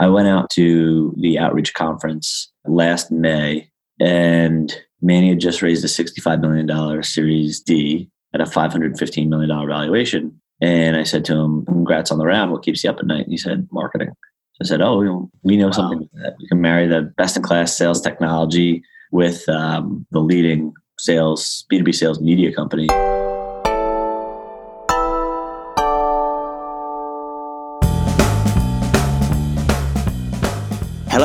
I went out to the outreach conference last May, and Manny had just raised a $65 million Series D at a $515 million valuation. And I said to him, Congrats on the round. What keeps you up at night? And he said, Marketing. So I said, Oh, we know wow. something that. We can marry the best in class sales technology with um, the leading sales, B2B sales media company.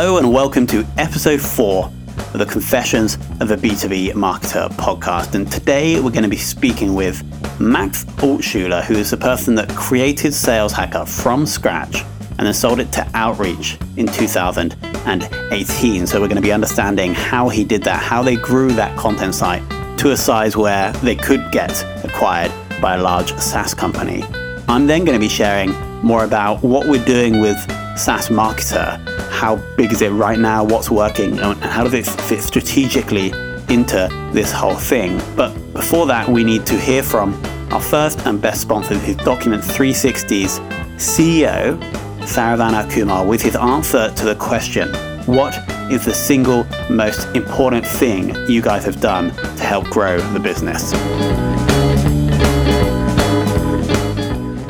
Hello, and welcome to episode four of the Confessions of a B2B Marketer podcast. And today we're going to be speaking with Max Altshuler, who is the person that created Sales Hacker from scratch and then sold it to Outreach in 2018. So we're going to be understanding how he did that, how they grew that content site to a size where they could get acquired by a large SaaS company. I'm then going to be sharing more about what we're doing with SaaS Marketer how big is it right now, what's working, and how does it fit strategically into this whole thing. But before that, we need to hear from our first and best sponsor, who's Document 360's CEO, Saravana Kumar, with his answer to the question What is the single most important thing you guys have done to help grow the business?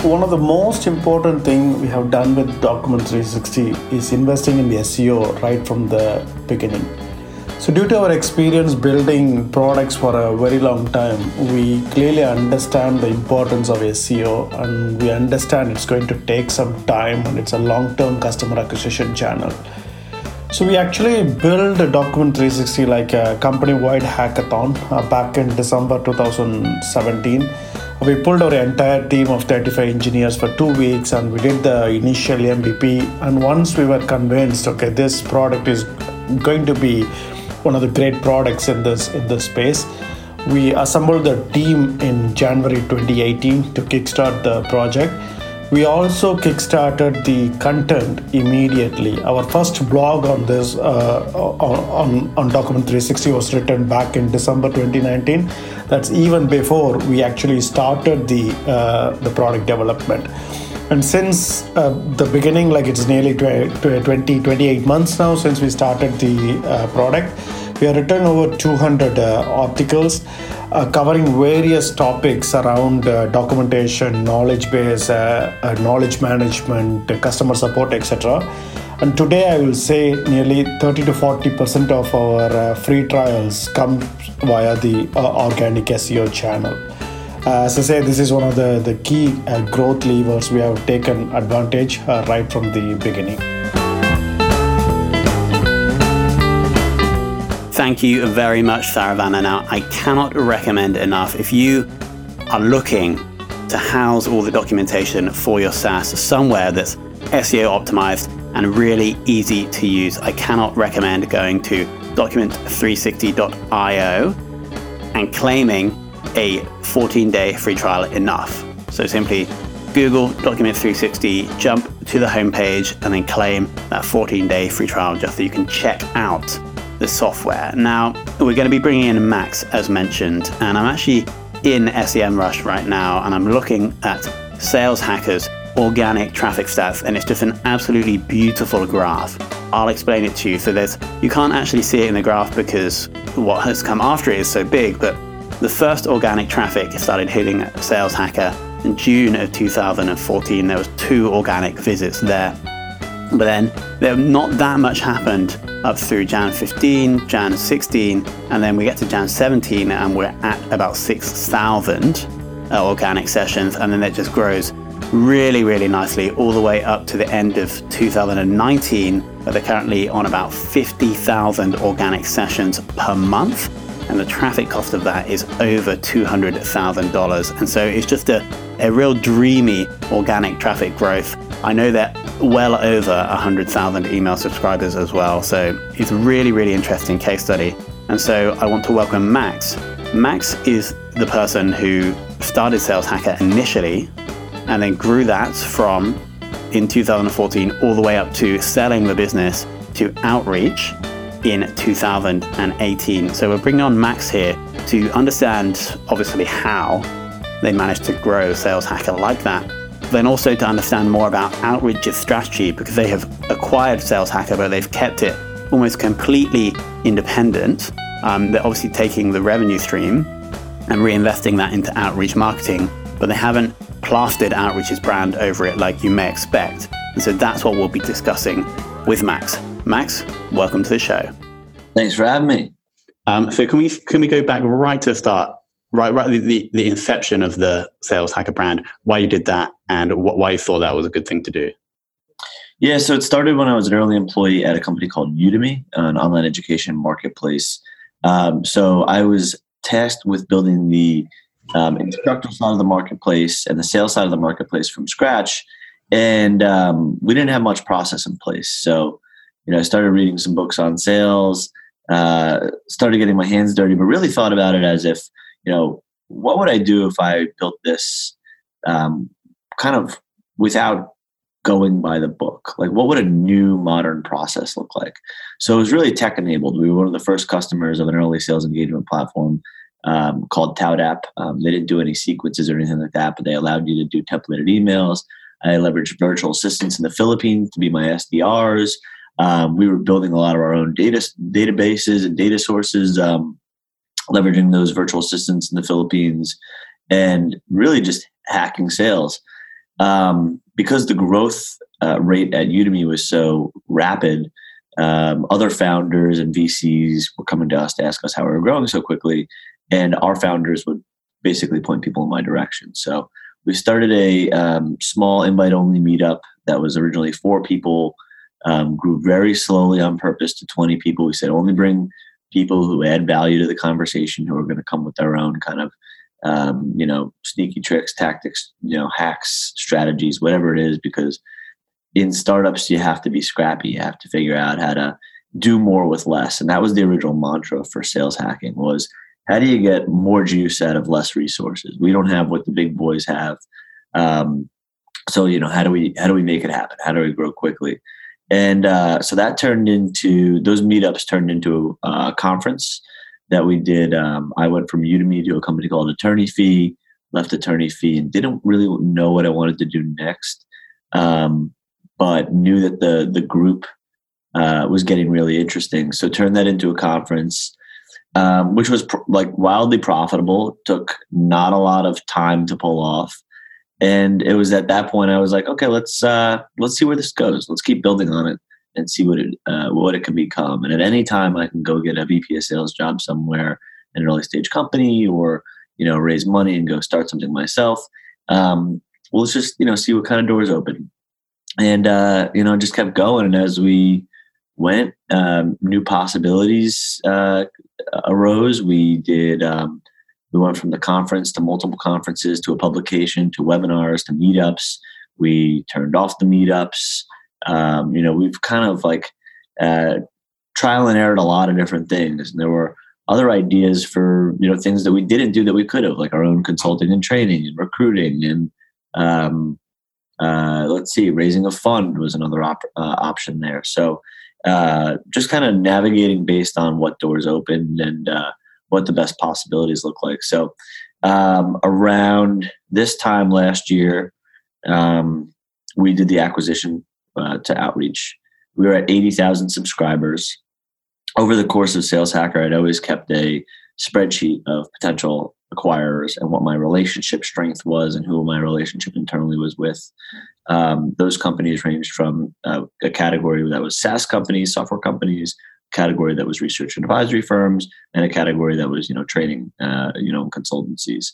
One of the most important thing we have done with Document 360 is investing in the SEO right from the beginning. So due to our experience building products for a very long time, we clearly understand the importance of SEO and we understand it's going to take some time and it's a long-term customer acquisition channel. So we actually built a Document 360 like a company-wide hackathon uh, back in December 2017 we pulled our entire team of 35 engineers for two weeks and we did the initial MVP. And once we were convinced, okay, this product is going to be one of the great products in this in this space, we assembled the team in January 2018 to kickstart the project we also kickstarted the content immediately. Our first blog on this uh, on, on Document 360 was written back in December 2019. That's even before we actually started the uh, the product development. And since uh, the beginning, like it's nearly 20, 20 28 months now since we started the uh, product, we have written over 200 uh, articles uh, covering various topics around uh, documentation, knowledge base, knowledge management, customer support, etc. And today, I will say nearly 30 to 40 percent of our uh, free trials come via the uh, organic SEO channel. as I say, this is one of the, the key growth levers we have taken advantage right from the beginning. Thank you very much, Saravana. Now, I cannot recommend enough if you are looking to house all the documentation for your SaaS somewhere that's SEO optimized and really easy to use. I cannot recommend going to document360.io and claiming a 14 day free trial enough. So simply Google Document 360, jump to the homepage, and then claim that 14 day free trial just so you can check out the software. Now, we're going to be bringing in Max, as mentioned, and I'm actually in SEMrush right now, and I'm looking at Sales Hackers organic traffic stats, and it's just an absolutely beautiful graph. I'll explain it to you. So there's you can't actually see it in the graph because what has come after it is so big, but the first organic traffic started hitting Sales Hacker in June of 2014. There was two organic visits there. But then there not that much happened up through Jan 15, Jan 16, and then we get to Jan 17 and we're at about 6,000 uh, organic sessions, and then it just grows really, really nicely all the way up to the end of 2019, where they're currently on about 50,000 organic sessions per month. And the traffic cost of that is over $200,000. And so it's just a, a real dreamy organic traffic growth. I know that well over 100,000 email subscribers as well. So it's a really, really interesting case study. And so I want to welcome Max. Max is the person who started Sales Hacker initially and then grew that from in 2014 all the way up to selling the business to outreach in 2018. So we're bringing on Max here to understand obviously how they managed to grow Sales Hacker like that then also to understand more about Outreach's strategy because they have acquired Sales Hacker, but they've kept it almost completely independent. Um, they're obviously taking the revenue stream and reinvesting that into outreach marketing, but they haven't plastered Outreach's brand over it like you may expect. And so that's what we'll be discussing with Max. Max, welcome to the show. Thanks for having me. Um, so can we can we go back right to the start, right right the, the inception of the Sales Hacker brand, why you did that, and what, why you thought that was a good thing to do? Yeah, so it started when I was an early employee at a company called Udemy, an online education marketplace. Um, so I was tasked with building the um, instructor side of the marketplace and the sales side of the marketplace from scratch, and um, we didn't have much process in place. So, you know, I started reading some books on sales, uh, started getting my hands dirty, but really thought about it as if, you know, what would I do if I built this um, kind of without going by the book? Like, what would a new modern process look like? So it was really tech enabled. We were one of the first customers of an early sales engagement platform um, called ToutApp. Um, they didn't do any sequences or anything like that, but they allowed you to do templated emails. I leveraged virtual assistants in the Philippines to be my SDRs. Um, we were building a lot of our own data databases and data sources, um, leveraging those virtual assistants in the Philippines, and really just hacking sales. Um, because the growth uh, rate at Udemy was so rapid, um, other founders and VCs were coming to us to ask us how we were growing so quickly, and our founders would basically point people in my direction. So we started a um, small invite only meetup that was originally four people um, grew very slowly on purpose to 20 people. We said only bring people who add value to the conversation, who are going to come with their own kind of, um, you know, sneaky tricks, tactics, you know, hacks, strategies, whatever it is, because in startups, you have to be scrappy. You have to figure out how to do more with less. And that was the original mantra for sales hacking was how do you get more juice out of less resources? We don't have what the big boys have. Um, so, you know, how do we, how do we make it happen? How do we grow quickly? and uh, so that turned into those meetups turned into a conference that we did. Um, I went from Udemy to a company called Attorney Fee, left Attorney Fee, and didn't really know what I wanted to do next, um, but knew that the the group uh, was getting really interesting. So turned that into a conference. Um, which was pr- like wildly profitable. Took not a lot of time to pull off, and it was at that point I was like, okay, let's uh, let's see where this goes. Let's keep building on it and see what it uh, what it can become. And at any time, I can go get a VP of sales job somewhere in an early stage company, or you know, raise money and go start something myself. Um, well, let's just you know see what kind of doors open, and uh, you know, just kept going. And as we went, um, new possibilities uh, arose. We did. Um, we went from the conference to multiple conferences to a publication to webinars to meetups. We turned off the meetups. Um, you know, we've kind of like uh, trial and errored a lot of different things. And there were other ideas for you know things that we didn't do that we could have, like our own consulting and training and recruiting and um, uh, let's see, raising a fund was another op- uh, option there. So uh, just kind of navigating based on what doors open and uh, what the best possibilities look like. So um, around this time last year, um, we did the acquisition uh, to Outreach. We were at 80,000 subscribers. Over the course of Sales Hacker, I'd always kept a spreadsheet of potential acquirers and what my relationship strength was and who my relationship internally was with. Um, those companies ranged from uh, a category that was SaaS companies, software companies, category that was research and advisory firms, and a category that was you know training, uh, you know, consultancies.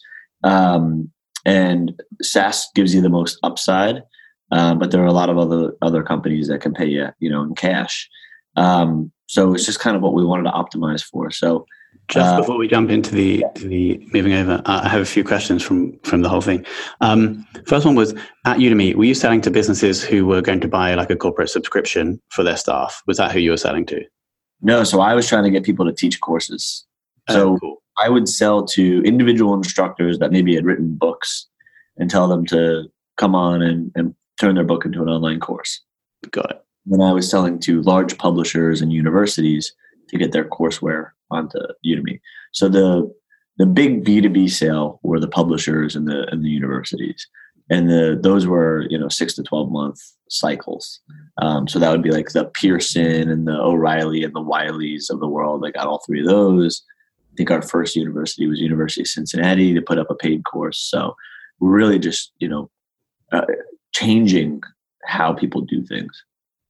Um, and SaaS gives you the most upside, um, but there are a lot of other other companies that can pay you, you know, in cash. Um, so it's just kind of what we wanted to optimize for. So. Just uh, before we jump into the the moving over, uh, I have a few questions from from the whole thing. Um, first one was at Udemy. Were you selling to businesses who were going to buy like a corporate subscription for their staff? Was that who you were selling to? No, so I was trying to get people to teach courses. Oh, so cool. I would sell to individual instructors that maybe had written books and tell them to come on and, and turn their book into an online course. Got it. When I was selling to large publishers and universities to get their courseware onto Udemy. So the the big B2B sale were the publishers and the and the universities. and the those were you know six to twelve month cycles. Um, so that would be like the Pearson and the O'Reilly and the Wileys of the world. I got all three of those. I think our first university was University of Cincinnati to put up a paid course. So we're really just you know uh, changing how people do things.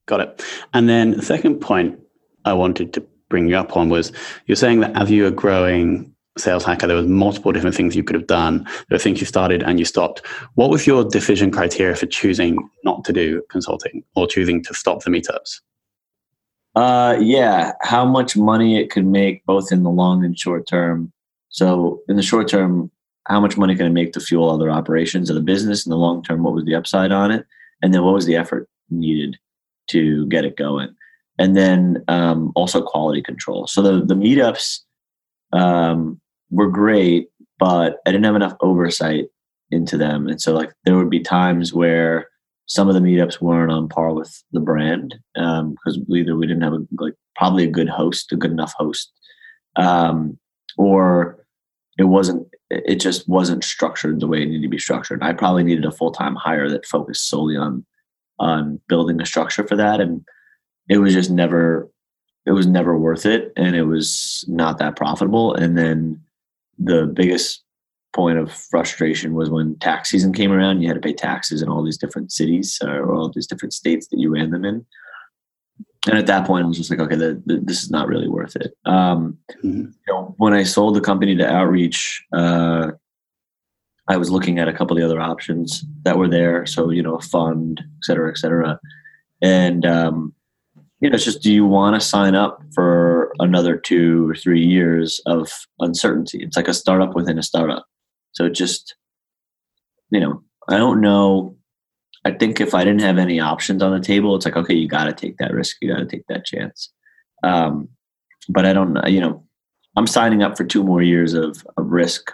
Got it. And then the second point I wanted to bring you up on was you're saying that as you are growing sales hacker there was multiple different things you could have done. There were things you started and you stopped. What was your decision criteria for choosing not to do consulting or choosing to stop the meetups? Uh yeah. How much money it could make both in the long and short term. So in the short term how much money can it make to fuel other operations of the business? In the long term what was the upside on it? And then what was the effort needed to get it going and then um, also quality control so the the meetups um, were great, but I didn't have enough oversight into them. And so like there would be times where some of the meetups weren't on par with the brand because um, either we didn't have a, like probably a good host, a good enough host, um, or it wasn't. It just wasn't structured the way it needed to be structured. I probably needed a full time hire that focused solely on on building a structure for that, and it was just never it was never worth it and it was not that profitable. And then the biggest point of frustration was when tax season came around. You had to pay taxes in all these different cities or all these different states that you ran them in. And at that point i was just like okay the, the, this is not really worth it. Um, mm-hmm. you know, when i sold the company to outreach uh, i was looking at a couple of the other options that were there. So you know a fund et cetera et cetera. And um, you know, it's just do you want to sign up for another two or three years of uncertainty? It's like a startup within a startup. So just, you know, I don't know. I think if I didn't have any options on the table, it's like, okay, you got to take that risk. You got to take that chance. Um, but I don't you know, I'm signing up for two more years of, of risk,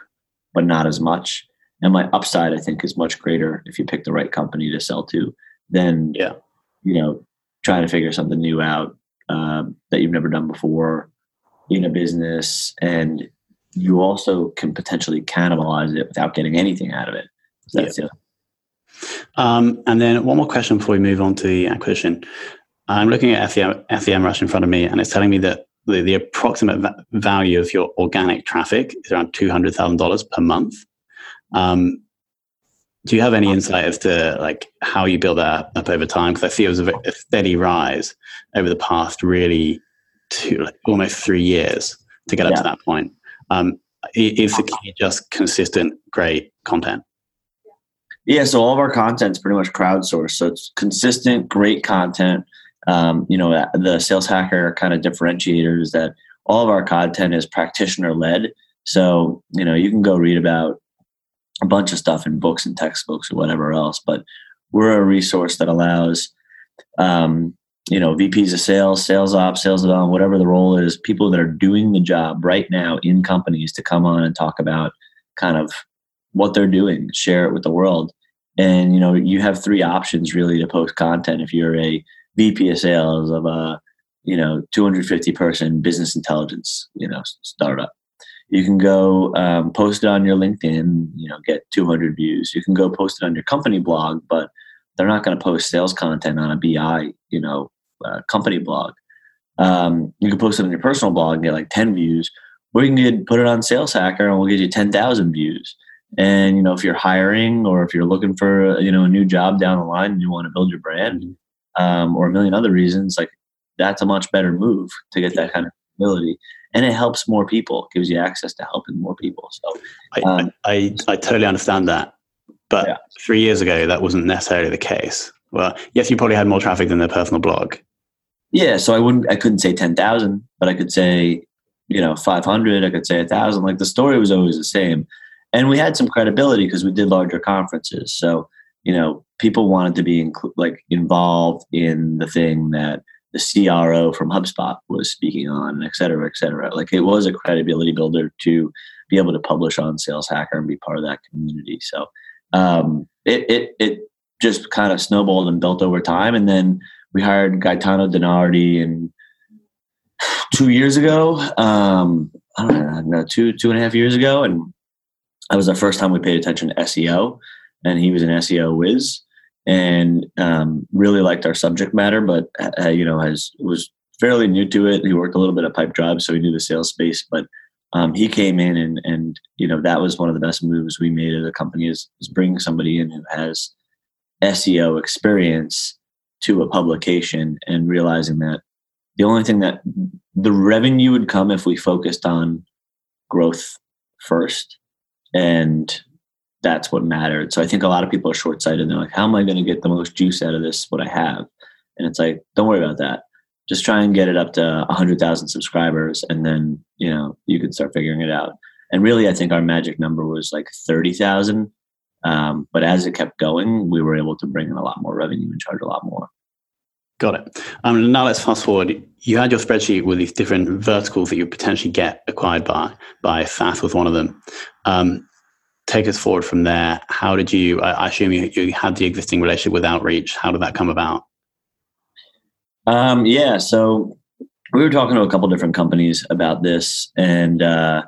but not as much. And my upside, I think, is much greater if you pick the right company to sell to than, yeah. you know, trying to figure something new out um, that you've never done before in a business and you also can potentially cannibalize it without getting anything out of it. So that's yeah. Um, and then one more question before we move on to the acquisition. I'm looking at SEMrush in front of me and it's telling me that the, the approximate va- value of your organic traffic is around $200000 per month. Um, do you have any insight as to like how you build that up over time? Because I see it was a, a, steady rise over the past really two, like almost three years to get up yeah. to that point. Um, is the key just consistent, great content? Yeah, so all of our content is pretty much crowdsourced. So it's consistent, great content. Um, you know, the sales hacker kind of differentiator is that all of our content is practitioner led. So, you know, you can go read about a bunch of stuff in books and textbooks or whatever else. But we're a resource that allows, um, you know, VPs of sales, sales ops, sales development, whatever the role is, people that are doing the job right now in companies to come on and talk about kind of what they're doing, share it with the world. And you know, you have three options really to post content if you're a VP of sales of a you know 250 person business intelligence you know startup you can go um, post it on your linkedin you know get 200 views. You can go post it on your company blog but they're not going to post sales content on a bi you know uh, company blog. Um, you can post it on your personal blog and get like 10 views or you can get, put it on sales hacker and we'll get you 10000 views. And you know if you're hiring or if you're looking for you know a new job down the line and you want to build your brand um, or a million other reasons like that's a much better move to get that kind of ability and it helps more people, gives you access to helping more people. So um, I, I, I totally understand that, but yeah. three years ago that wasn't necessarily the case. Well, yes, you probably had more traffic than their personal blog. Yeah, so I wouldn't, I couldn't say ten thousand, but I could say, you know, five hundred. I could say a thousand. Like the story was always the same, and we had some credibility because we did larger conferences. So you know, people wanted to be inc- like involved in the thing that the CRO from HubSpot was speaking on, et cetera, et cetera. Like it was a credibility builder to be able to publish on Sales Hacker and be part of that community. So um, it, it, it just kind of snowballed and built over time. And then we hired Gaetano DiNardi and two years ago, um, I don't know, two, two and a half years ago. And that was the first time we paid attention to SEO. and he was an SEO whiz and um, really liked our subject matter, but uh, you know has was fairly new to it. He worked a little bit at Pipedrive, so he knew the sales space. But um, he came in, and and you know that was one of the best moves we made as a company is, is bringing somebody in who has SEO experience to a publication, and realizing that the only thing that the revenue would come if we focused on growth first, and that's what mattered. So I think a lot of people are short sighted. They're like, how am I going to get the most juice out of this? What I have, and it's like, don't worry about that just try and get it up to 100,000 subscribers and then, you know, you can start figuring it out. And really, I think our magic number was like 30,000. Um, but as it kept going, we were able to bring in a lot more revenue and charge a lot more. Got it. Um, now let's fast forward. You had your spreadsheet with these different verticals that you potentially get acquired by. By FAST was one of them. Um, take us forward from there. How did you? I assume you, you had the existing relationship with Outreach. How did that come about? Um, yeah, so we were talking to a couple different companies about this, and uh,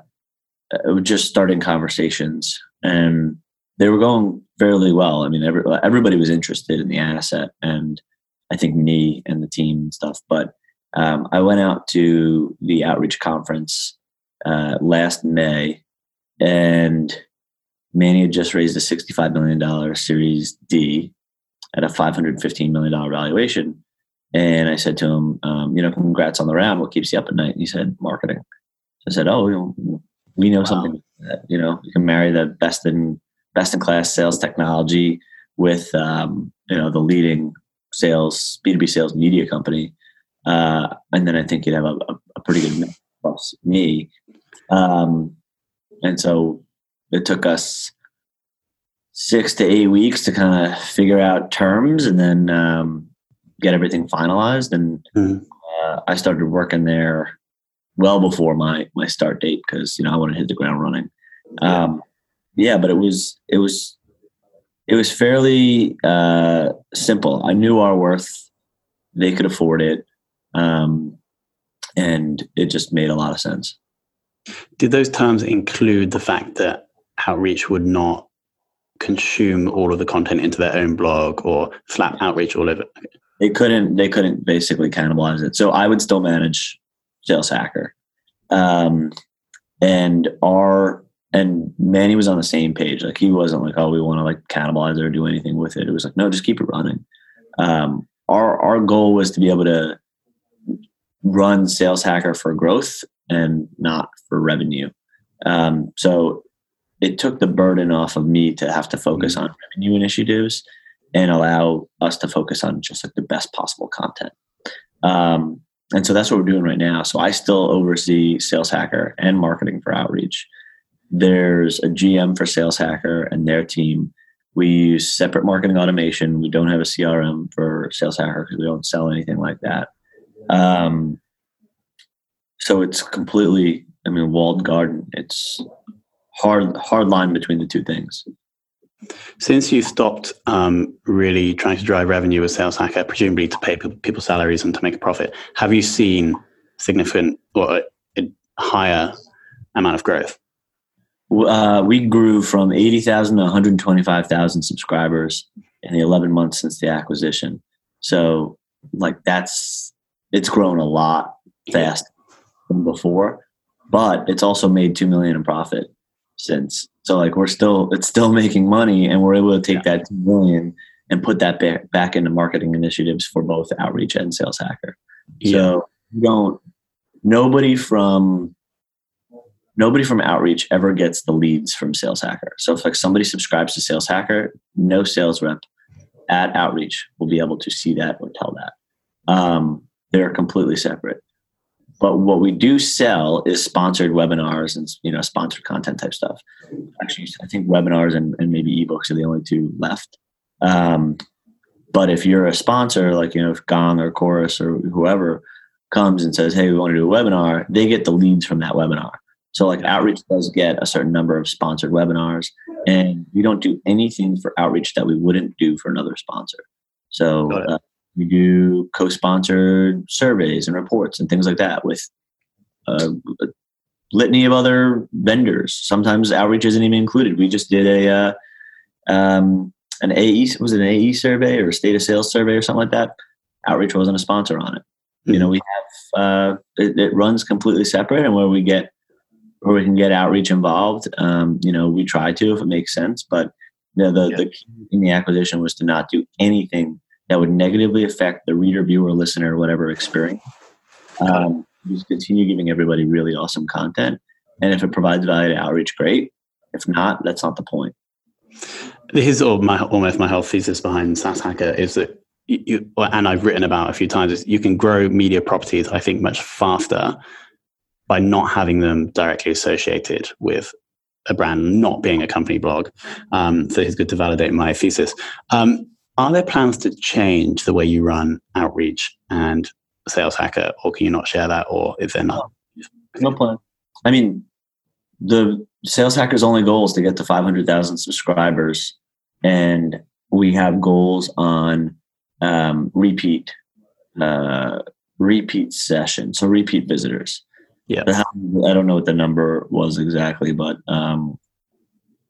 just starting conversations, and they were going fairly well. I mean, every, everybody was interested in the asset, and I think me and the team and stuff. But um, I went out to the outreach conference uh, last May, and Manny had just raised a $65 million Series D at a $515 million valuation. And I said to him, um, you know, congrats on the round. What keeps you up at night? And he said, marketing. I said, oh, you we know wow. something that, you know, you can marry the best in best in class sales technology with, um, you know, the leading sales, B2B sales media company. Uh, and then I think you'd have a, a, a pretty good mix across me. Um, and so it took us six to eight weeks to kind of figure out terms. And then, um, get everything finalized. And mm. uh, I started working there well before my my start date because you know I wanted to hit the ground running. Um, yeah, but it was it was it was fairly uh, simple. I knew our worth; they could afford it, um, and it just made a lot of sense. Did those terms include the fact that Outreach would not consume all of the content into their own blog or slap Outreach all over? they couldn't they couldn't basically cannibalize it. So I would still manage Sales Hacker, um, and our and Manny was on the same page. Like he wasn't like, oh, we want to like cannibalize it or do anything with it. It was like, no, just keep it running. Um, our our goal was to be able to run Sales Hacker for growth and not for revenue. Um, so it took the burden off of me to have to focus mm-hmm. on revenue initiatives and allow us to focus on just like the best possible content. Um, and so that's what we're doing right now. So I still oversee Sales Hacker and marketing for outreach. There's a GM for Sales Hacker and their team. We use separate marketing automation. We don't have a CRM for Sales Hacker because we don't sell anything like that. Um, so it's completely, I mean, walled garden. It's hard, hard line between the two things. Since you stopped um, really trying to drive revenue as Sales Hacker, presumably to pay people salaries and to make a profit, have you seen significant or a higher amount of growth? Uh, we grew from 80,000 to 125,000 subscribers in the 11 months since the acquisition. So, like, that's it's grown a lot fast than before, but it's also made 2 million in profit since. So like we're still it's still making money, and we're able to take yeah. that two million and put that back, back into marketing initiatives for both outreach and sales hacker. Yeah. So don't nobody from nobody from outreach ever gets the leads from sales hacker. So if like somebody subscribes to sales hacker, no sales rep at outreach will be able to see that or tell that. Um, they're completely separate. But what we do sell is sponsored webinars and you know sponsored content type stuff. Actually, I think webinars and, and maybe ebooks are the only two left. Um, but if you're a sponsor, like you know, if Gong or Chorus or whoever comes and says, "Hey, we want to do a webinar," they get the leads from that webinar. So, like Outreach does get a certain number of sponsored webinars, and we don't do anything for Outreach that we wouldn't do for another sponsor. So, uh, we do co-sponsored surveys and reports and things like that with a, a litany of other vendors. Sometimes outreach isn't even included. We just did a uh, um, an AE was it an AE survey or a state of sales survey or something like that. Outreach wasn't a sponsor on it. Mm-hmm. You know, we have uh, it, it, runs completely separate, and where we get where we can get outreach involved, um, you know, we try to if it makes sense. But you know, the yeah. the key in the acquisition was to not do anything that would negatively affect the reader, viewer, listener, whatever experience. Um, just continue giving everybody really awesome content, and if it provides value to outreach, great. If not, that's not the point. Here's my, almost my whole thesis behind SaaS Hacker is that you, and I've written about a few times, is you can grow media properties, I think, much faster by not having them directly associated with a brand, not being a company blog. Um, so it's good to validate my thesis. Um, are there plans to change the way you run outreach and sales hacker, or can you not share that, or is there not? No plan. I mean, the sales hacker's only goal is to get to 500,000 subscribers, and we have goals on um, repeat uh, repeat sessions, so repeat visitors. Yeah, I don't know what the number was exactly, but um,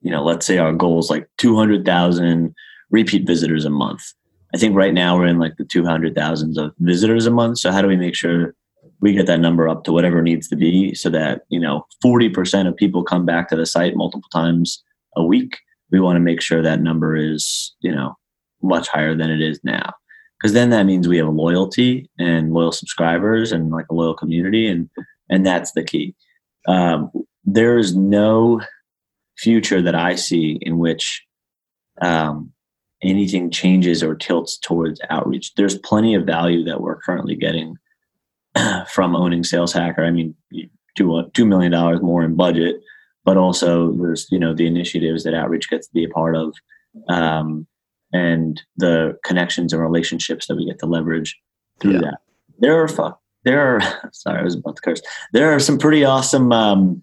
you know, let's say our goal is like 200,000 repeat visitors a month. I think right now we're in like the 200,000s of visitors a month. So how do we make sure we get that number up to whatever needs to be so that, you know, 40% of people come back to the site multiple times a week? We want to make sure that number is, you know, much higher than it is now. Because then that means we have loyalty and loyal subscribers and like a loyal community, and and that's the key. Um, there is no future that I see in which um, anything changes or tilts towards outreach. There's plenty of value that we're currently getting from owning Sales Hacker. I mean, two two million dollars more in budget, but also there's you know the initiatives that outreach gets to be a part of, um, and the connections and relationships that we get to leverage through yeah. that. There are there are sorry I was about to curse. There are some pretty awesome um,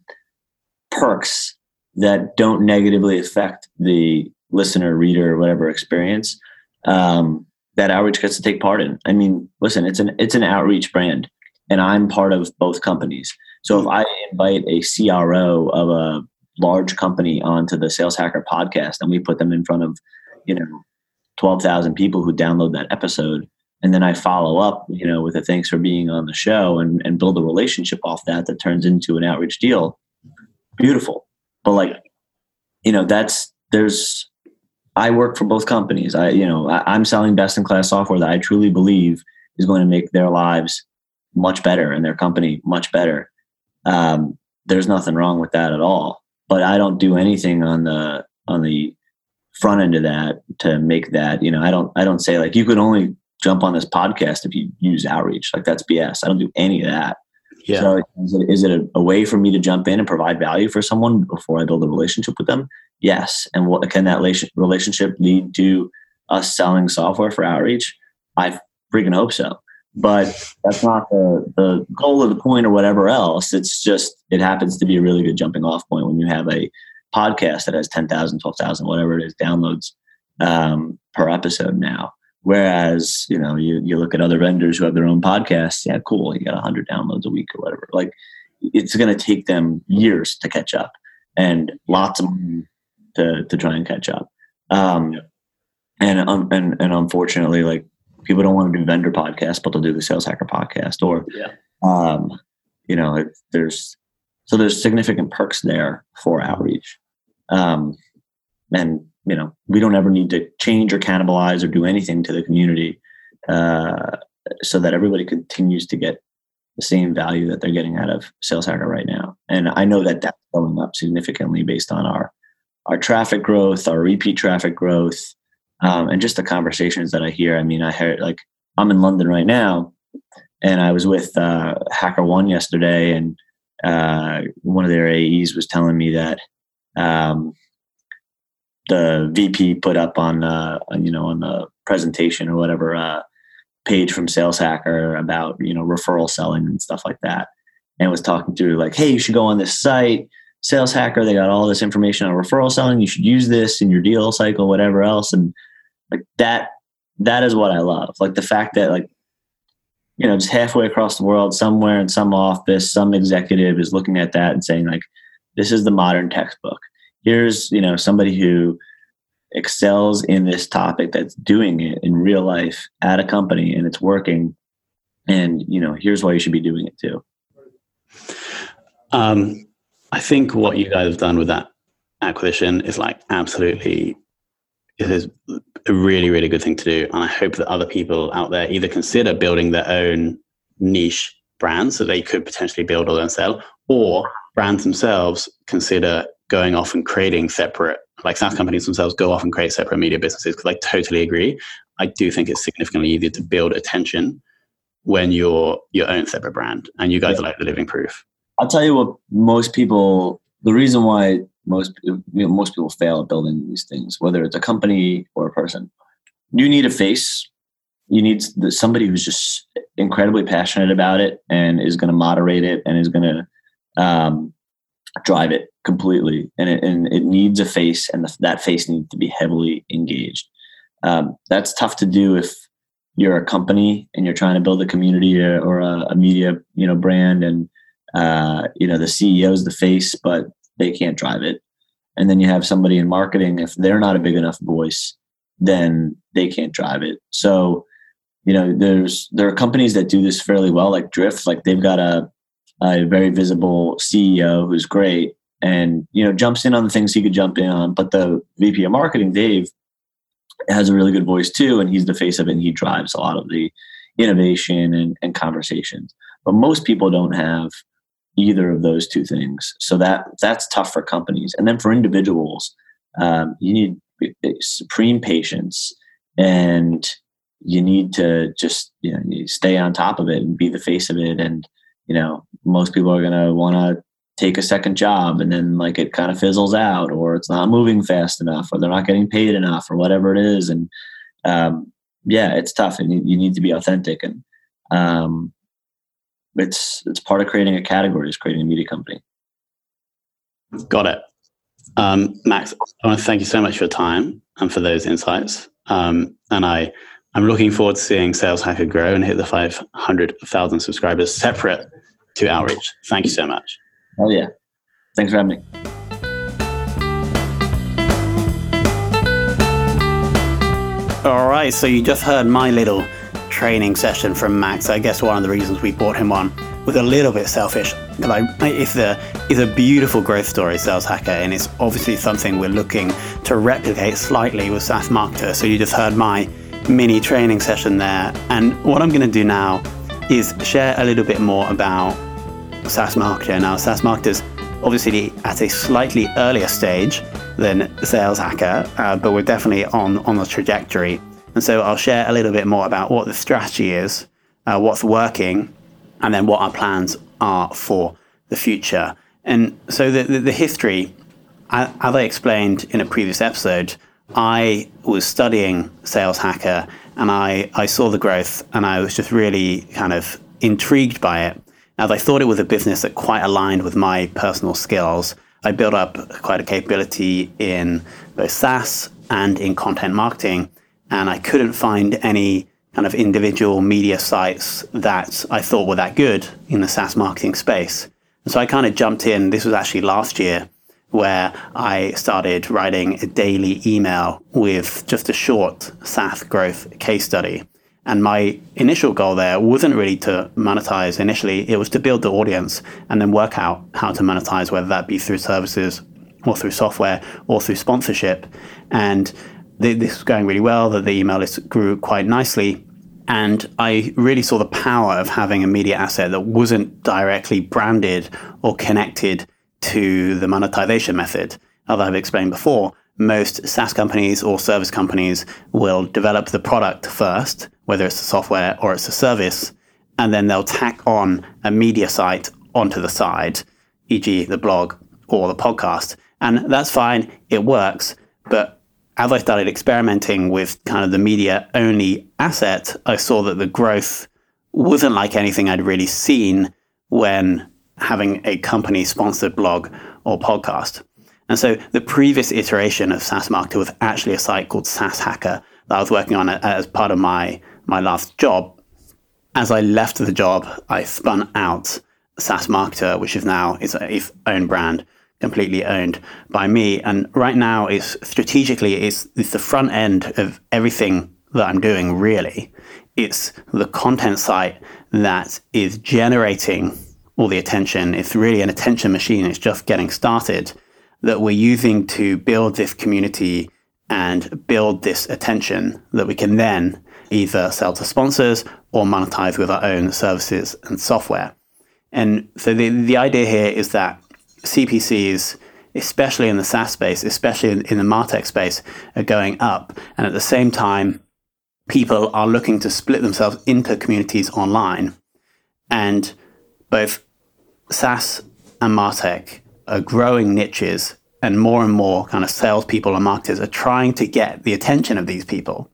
perks that don't negatively affect the listener, reader, whatever experience um, that outreach gets to take part in. I mean, listen, it's an it's an outreach brand, and I'm part of both companies. So if I invite a CRO of a large company onto the Sales Hacker podcast, and we put them in front of, you know, twelve thousand people who download that episode, and then I follow up, you know, with a thanks for being on the show and and build a relationship off that that turns into an outreach deal. Beautiful, but like, you know, that's there's I work for both companies. I, you know, I, am selling best in class software that I truly believe is going to make their lives much better and their company much better. Um, there's nothing wrong with that at all. But I don't do anything on the on the front end of that to make that. You know, I don't I don't say like you could only jump on this podcast if you use outreach. Like that's BS. I don't do any of that. Yeah. So is it, is it a, way for me to jump in and provide value for someone before I build a relationship with them? Yes. And what can that relationship lead to us selling software for outreach? I freaking hope so. But that's not the, the goal of the point or whatever else. It's just, it happens to be a really good jumping off point when you have a podcast that has 10,000, 12,000, whatever it is, downloads um, per episode now. Whereas, you know, you, you look at other vendors who have their own podcasts, yeah, cool, you got 100 downloads a week or whatever. Like, it's going to take them years to catch up and lots of money to, to try and catch up. Um, yeah. and, um, and, and unfortunately, like, people don't want to do vendor podcasts, but they'll do the sales hacker podcast or, yeah. um, you know, it, there's, so there's significant perks there for outreach. Um, and you know we don't ever need to change or cannibalize or do anything to the community uh, so that everybody continues to get the same value that they're getting out of sales hacker right now. And i know that that's going up significantly based on our our traffic growth our repeat traffic growth um, and just the conversations that i hear. I mean i heard like i'm in london right now and i was with uh, HackerOne yesterday and uh, one of their aes was telling me that um, the VP put up on, uh, you know, on the presentation or whatever uh, page from Sales Hacker about, you know, referral selling and stuff like that. And was talking through like, hey, you should go on this site, Sales Hacker. They got all this information on referral selling. You should use this in your deal cycle, whatever else. And like that, that is what I love. Like the fact that like, you know, just halfway across the world, somewhere in some office, some executive is looking at that and saying like, this is the modern textbook here's you know somebody who excels in this topic that's doing it in real life at a company and it's working. And you know here's why you should be doing it too. Um, i think what you guys have done with that acquisition is like absolutely it is a really really good thing to do. And i hope that other people out there either consider building their own niche brands that they could potentially build or then sell or brands themselves consider going off and creating separate like SaaS companies themselves go off and create separate media businesses because I totally agree. I do think it's significantly easier to build attention when you're your own separate brand, and you guys yeah. are like the living proof. I'll tell you what most people. The reason why most you know, most people fail at building these things, whether it's a company or a person, you need a face. You need somebody who's just incredibly passionate about it and is going to moderate it and is going to um, drive it completely. And it, and it needs a face, and the, that face needs to be heavily engaged. Um, that's tough to do if you're a company and you're trying to build a community or, or a, a, media, you know, brand, and uh, you know the CEO is the face, but they can't drive it. And then you have somebody in marketing. If they're not a big enough voice, then they can't drive it. So, you know, there's there are companies that do this fairly well, like Drift. Like they've got a a very visible CEO who's great and you know jumps in on the things he could jump in on. But the VP of marketing, Dave, has a really good voice too, and he's the face of it. and He drives a lot of the innovation and, and conversations. But most people don't have either of those two things, so that that's tough for companies. And then for individuals, um, you need supreme patience and you need to just you know stay on top of it and be the face of it and you know most people are going to want to take a second job and then like it kind of fizzles out or it's not moving fast enough or they're not getting paid enough or whatever it is and um, yeah it's tough and you, need to be authentic and um, it's it's part of creating a category is creating a media company got it um, max i want to thank you so much for your time and for those insights um, and i i'm looking forward to seeing sales hacker grow and hit the 500000 subscribers separate to outreach. Thank you so much. Oh, yeah. Thanks for having me. All right, so you just heard my little training session from Max. I guess one of the reasons we brought him on was a little bit selfish. Like, it's a it's a beautiful growth story, Sales Hacker, and it's obviously something we're looking to replicate slightly with SaaS Marketer. So you just heard my mini training session there, and what I'm going to do now is share a little bit more about SaaS Marketer. Now, SaaS Marketer's obviously at a slightly earlier stage than Sales Hacker, uh, but we're definitely on, on the trajectory. And so I'll share a little bit more about what the strategy is, uh, what's working, and then what our plans are for the future. And so the, the, the history, as I explained in a previous episode, I was studying Sales Hacker and I, I saw the growth and I was just really kind of intrigued by it. As I thought it was a business that quite aligned with my personal skills, I built up quite a capability in both SaaS and in content marketing. And I couldn't find any kind of individual media sites that I thought were that good in the SaaS marketing space. And so I kind of jumped in. This was actually last year where I started writing a daily email with just a short SaaS growth case study. And my initial goal there wasn't really to monetize initially, it was to build the audience and then work out how to monetize, whether that be through services or through software or through sponsorship. And this was going really well, that the email list grew quite nicely. And I really saw the power of having a media asset that wasn't directly branded or connected to the monetization method. As I've explained before, most SaaS companies or service companies will develop the product first, whether it's a software or it's a service, and then they'll tack on a media site onto the side, e.g., the blog or the podcast. And that's fine, it works. But as I started experimenting with kind of the media only asset, I saw that the growth wasn't like anything I'd really seen when having a company sponsored blog or podcast. And so the previous iteration of SaaS Marketer was actually a site called SaaS Hacker that I was working on as part of my, my last job. As I left the job, I spun out SaaS Marketer, which is now its, its own brand completely owned by me. And right now, it's strategically, it's, it's the front end of everything that I'm doing, really. It's the content site that is generating all the attention. It's really an attention machine. It's just getting started that we're using to build this community and build this attention that we can then either sell to sponsors or monetize with our own services and software. And so the, the idea here is that CPCs, especially in the SaaS space, especially in, in the MarTech space, are going up. And at the same time, people are looking to split themselves into communities online. And both SaaS and MarTech are growing niches, and more and more kind of salespeople and marketers are trying to get the attention of these people.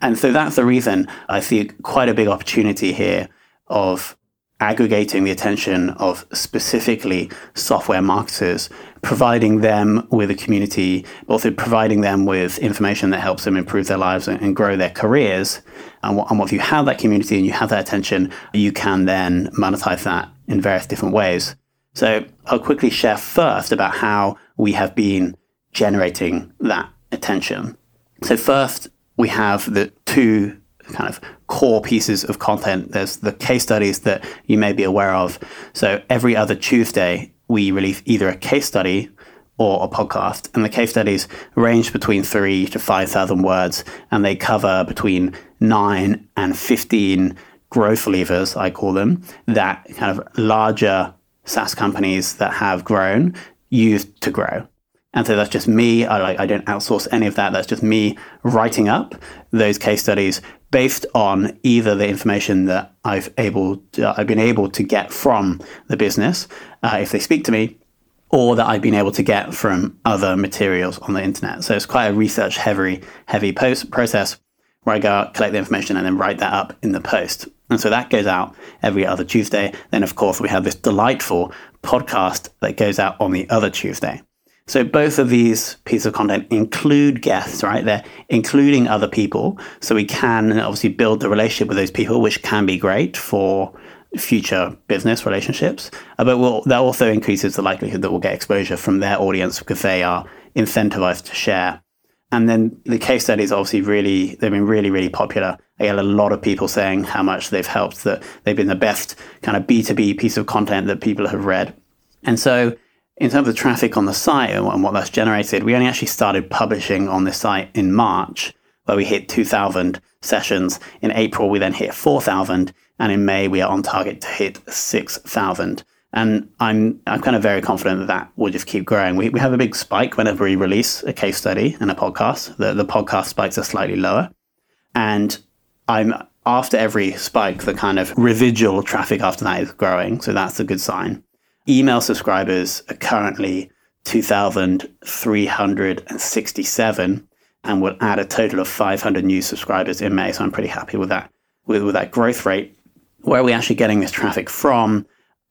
And so that's the reason I see quite a big opportunity here of aggregating the attention of specifically software marketers, providing them with a community, also providing them with information that helps them improve their lives and, grow their careers. And, and if you have that community and you have that attention, you can then monetize that in various different ways. So I'll quickly share first about how we have been generating that attention. So first, we have the two kind of core pieces of content. There's the case studies that you may be aware of. So every other Tuesday, we release either a case study or a podcast. And the case studies range between three to 5,000 words, and they cover between nine and 15 growth levers, I call them, that kind of larger SaaS companies that have grown use to grow. And so that's just me. I like I don't outsource any of that. That's just me writing up those case studies based on either the information that I've able to, I've been able to get from the business uh, if they speak to me, or that I've been able to get from other materials on the internet. So it's quite a research heavy heavy post process where I go out, collect the information, and then write that up in the post. And so that goes out every other Tuesday. Then, of course, we have this delightful podcast that goes out on the other Tuesday. So both of these pieces of content include guests, right? They're including other people. So we can obviously build the relationship with those people, which can be great for future business relationships. Uh, but we'll, that also increases the likelihood that we'll get exposure from their audience because they are incentivized to share. And then the case studies obviously really, they've been really, really popular. I get a lot of people saying how much they've helped, that they've been the best kind of B2B piece of content that people have read. And so in terms of the traffic on the site and what that's generated, we only actually started publishing on this site in March, where we hit 2,000 sessions. In April, we then hit 4,000. And in May, we are on target to hit 6,000. And I'm, I'm kind of very confident that that will just keep growing. We, we have a big spike whenever we release a case study and a podcast. The, the podcast spikes are slightly lower. And I'm after every spike, the kind of residual traffic after that is growing. So that's a good sign. Email subscribers are currently 2,367 and will add a total of 500 new subscribers in May. So I'm pretty happy with that, with, with that growth rate. Where are we actually getting this traffic from?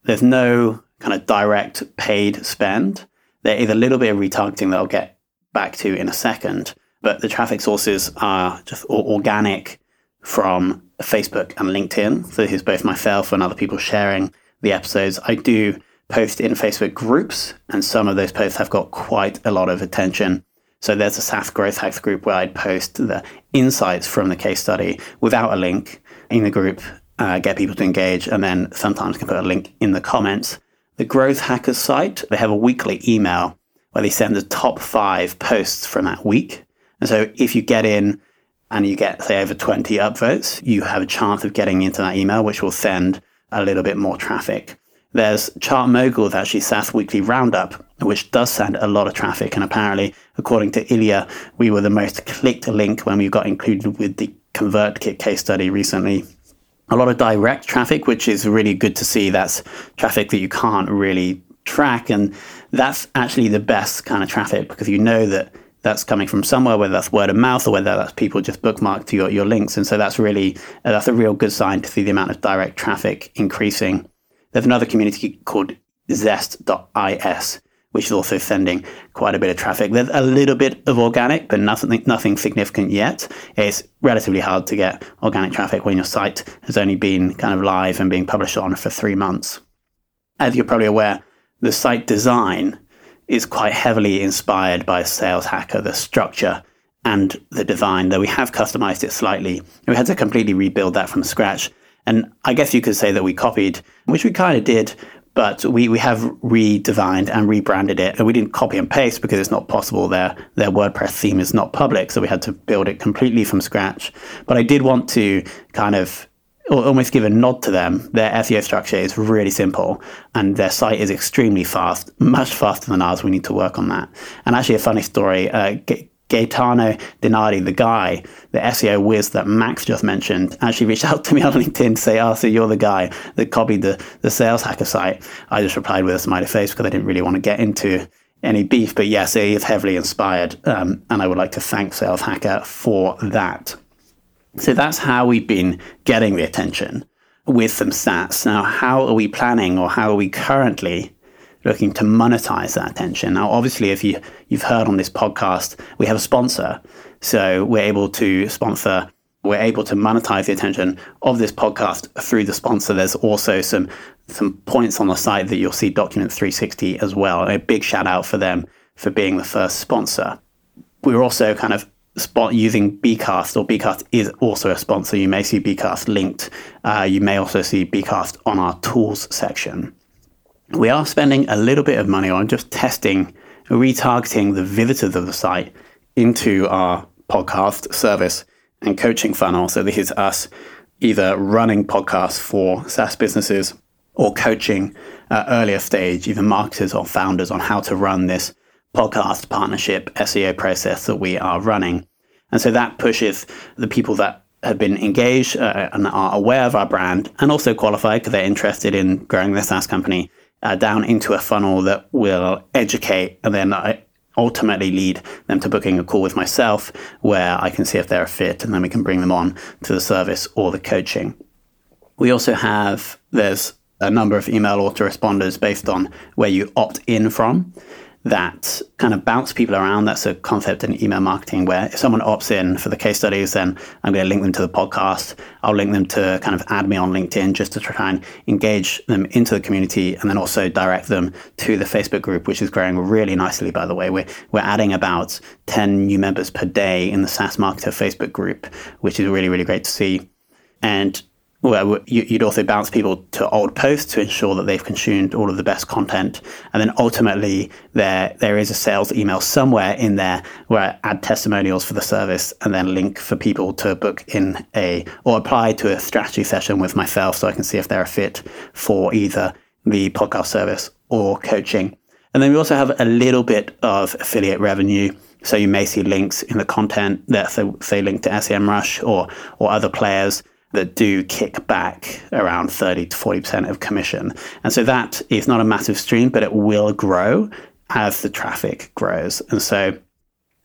There's no kind of direct paid spend. There is a little bit of retargeting that I'll get back to in a second, but the traffic sources are just organic from Facebook and LinkedIn. So here's both myself and other people sharing the episodes. I do post in Facebook groups, and some of those posts have got quite a lot of attention. So there's a SaaS Growth Hacks group where I'd post the insights from the case study without a link in the group, uh, get people to engage, and then sometimes can put a link in the comments. The Growth Hackers site, they have a weekly email where they send the top five posts from that week. And so if you get in and you get, say, over 20 upvotes, you have a chance of getting into that email, which will send a little bit more traffic. There's ChartMogul's actually SaaS Weekly Roundup, which does send a lot of traffic. And apparently, according to Ilya, we were the most clicked link when we got included with the ConvertKit case study recently. A lot of direct traffic, which is really good to see. That's traffic that you can't really track. And that's actually the best kind of traffic because you know that that's coming from somewhere, whether that's word of mouth or whether that's people just bookmarked to your, your links. And so that's really, uh, that's a real good sign to see the amount of direct traffic increasing. There's another community called zest.is, which is also sending quite a bit of traffic. There's a little bit of organic, but nothing, nothing significant yet. It's relatively hard to get organic traffic when your site has only been kind of live and being published on for three months. As you're probably aware, the site design is quite heavily inspired by Sales Hacker, the structure and the design, though we have customized it slightly. We had to completely rebuild that from scratch. And I guess you could say that we copied, which we kind of did, but we, we have redesigned and rebranded it. And we didn't copy and paste because it's not possible. Their, their WordPress theme is not public. So we had to build it completely from scratch. But I did want to kind of almost give a nod to them. Their SEO structure is really simple and their site is extremely fast, much faster than ours. We need to work on that. And actually, a funny story uh, Gaetano Dinardi, the guy, the SEO whiz that Max just mentioned, actually reached out to me on LinkedIn to say, oh, so you're the guy that copied the, the sales hacker site. I just replied with a smiley face because I didn't really want to get into any beef. But yes, it is heavily inspired. Um, and I would like to thank Sales Hacker for that. So that's how we've been getting the attention with some stats. Now, how are we planning or how are we currently looking to monetize that attention. Now, obviously, if you, you've heard on this podcast, we have a sponsor. So we're able to sponsor, we're able to monetize the attention of this podcast through the sponsor. There's also some some points on the site that you'll see Document 360 as well. A big shout out for them for being the first sponsor. We're also kind of spot using Bcast, or Bcast is also a sponsor. You may see Bcast linked. Uh, you may also see Bcast on our tools section we are spending a little bit of money on just testing, retargeting the visitors of the site into our podcast service and coaching funnel. So this is us either running podcasts for SaaS businesses or coaching at earlier stage, even marketers or founders on how to run this podcast partnership SEO process that we are running. And so that pushes the people that have been engaged uh, and are aware of our brand and also qualified because they're interested in growing their SaaS company uh, down into a funnel that will educate and then I ultimately lead them to booking a call with myself where I can see if they're a fit and then we can bring them on to the service or the coaching. We also have, there's a number of email autoresponders based on where you opt in from that kind of bounce people around. That's a concept in email marketing where if someone opts in for the case studies, then I'm going to link them to the podcast. I'll link them to kind of add me on LinkedIn just to try and engage them into the community and then also direct them to the Facebook group, which is growing really nicely, by the way. We're, we're adding about 10 new members per day in the SaaS Marketer Facebook group, which is really, really great to see. And well, you'd also bounce people to old posts to ensure that they've consumed all of the best content. And then ultimately, there there is a sales email somewhere in there where I add testimonials for the service and then link for people to book in a or apply to a strategy session with myself so I can see if they're a fit for either the podcast service or coaching. And then we also have a little bit of affiliate revenue. So you may see links in the content that say link to SEMrush or or other players that do kick back around 30 to 40% of commission. And so that is not a massive stream, but it will grow as the traffic grows. And so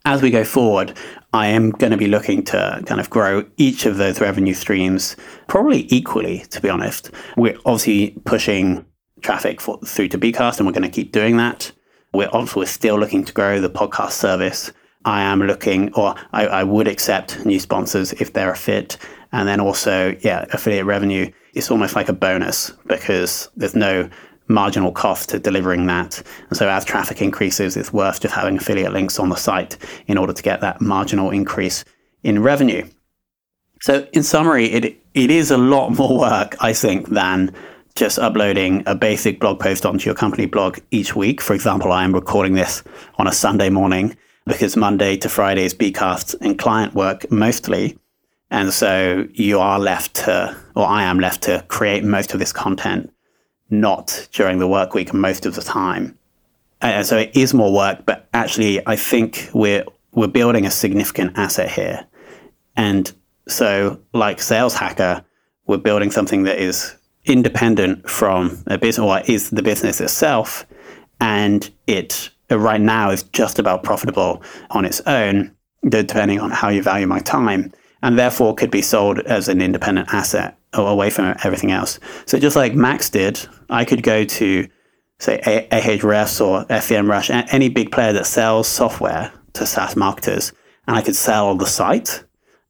as we go forward, I am going to be looking to kind of grow each of those revenue streams probably equally, to be honest. We're obviously pushing traffic for, through to Bcast, and we're going to keep doing that. We're also we're still looking to grow the podcast service. I am looking, or I, I would accept new sponsors if they're a fit. And then also, yeah, affiliate revenue is almost like a bonus because there's no marginal cost to delivering that. And so as traffic increases, it's worth just having affiliate links on the site in order to get that marginal increase in revenue. So in summary, it it is a lot more work, I think, than just uploading a basic blog post onto your company blog each week. For example, I am recording this on a Sunday morning because Monday to Friday is Bcast and client work mostly. And so you are left to, or I am left to create most of this content not during the work week most of the time. And so it is more work, but actually I think we're we're building a significant asset here. And so like Sales Hacker, we're building something that is independent from a business or is the business itself and it uh, right now is just about profitable on its own, depending on how you value my time and therefore could be sold as an independent asset away from everything else. So just like Max did, I could go to say Ahrefs or SEMrush, any big player that sells software to SaaS marketers, and I could sell the site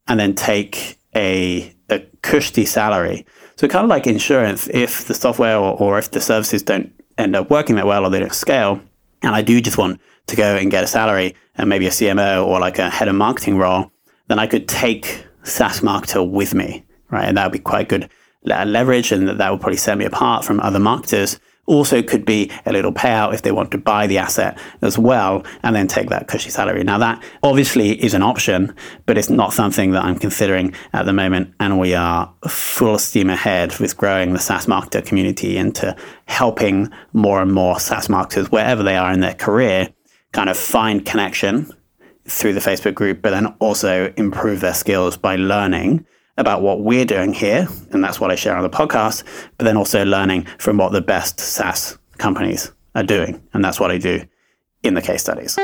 and then take a, a cushy salary. So kind of like insurance, if the software or, or if the services don't end up working that well or they don't scale, and I do just want to go and get a salary and maybe a CMO or like a head of marketing role, then I could take SaaS marketer with me, right? And that would be quite good leverage and that would probably set me apart from other marketers also could be a little payout if they want to buy the asset as well and then take that cushy salary. Now, that obviously is an option, but it's not something that I'm considering at the moment. And we are full steam ahead with growing the SaaS marketer community into helping more and more SaaS marketers, wherever they are in their career, kind of find connection through the Facebook group, but then also improve their skills by learning about what we're doing here, and that's what I share on the podcast, but then also learning from what the best SaaS companies are doing. And that's what I do in the case studies.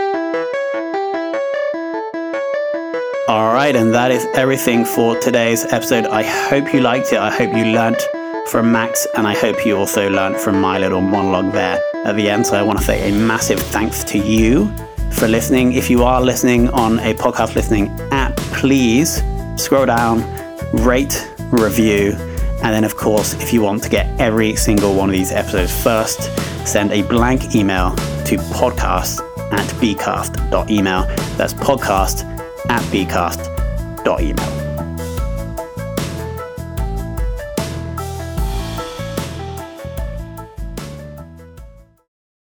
All right, and that is everything for today's episode. I hope you liked it. I hope you learnt from Max, and I hope you also learnt from my little monologue there at the end. So I want to say a massive thanks to you for listening. If you are listening on a podcast listening app, please scroll down rate, review, and then, of course, if you want to get every single one of these episodes first, send a blank email to podcast at bcast.email. That's podcast at bcast.email.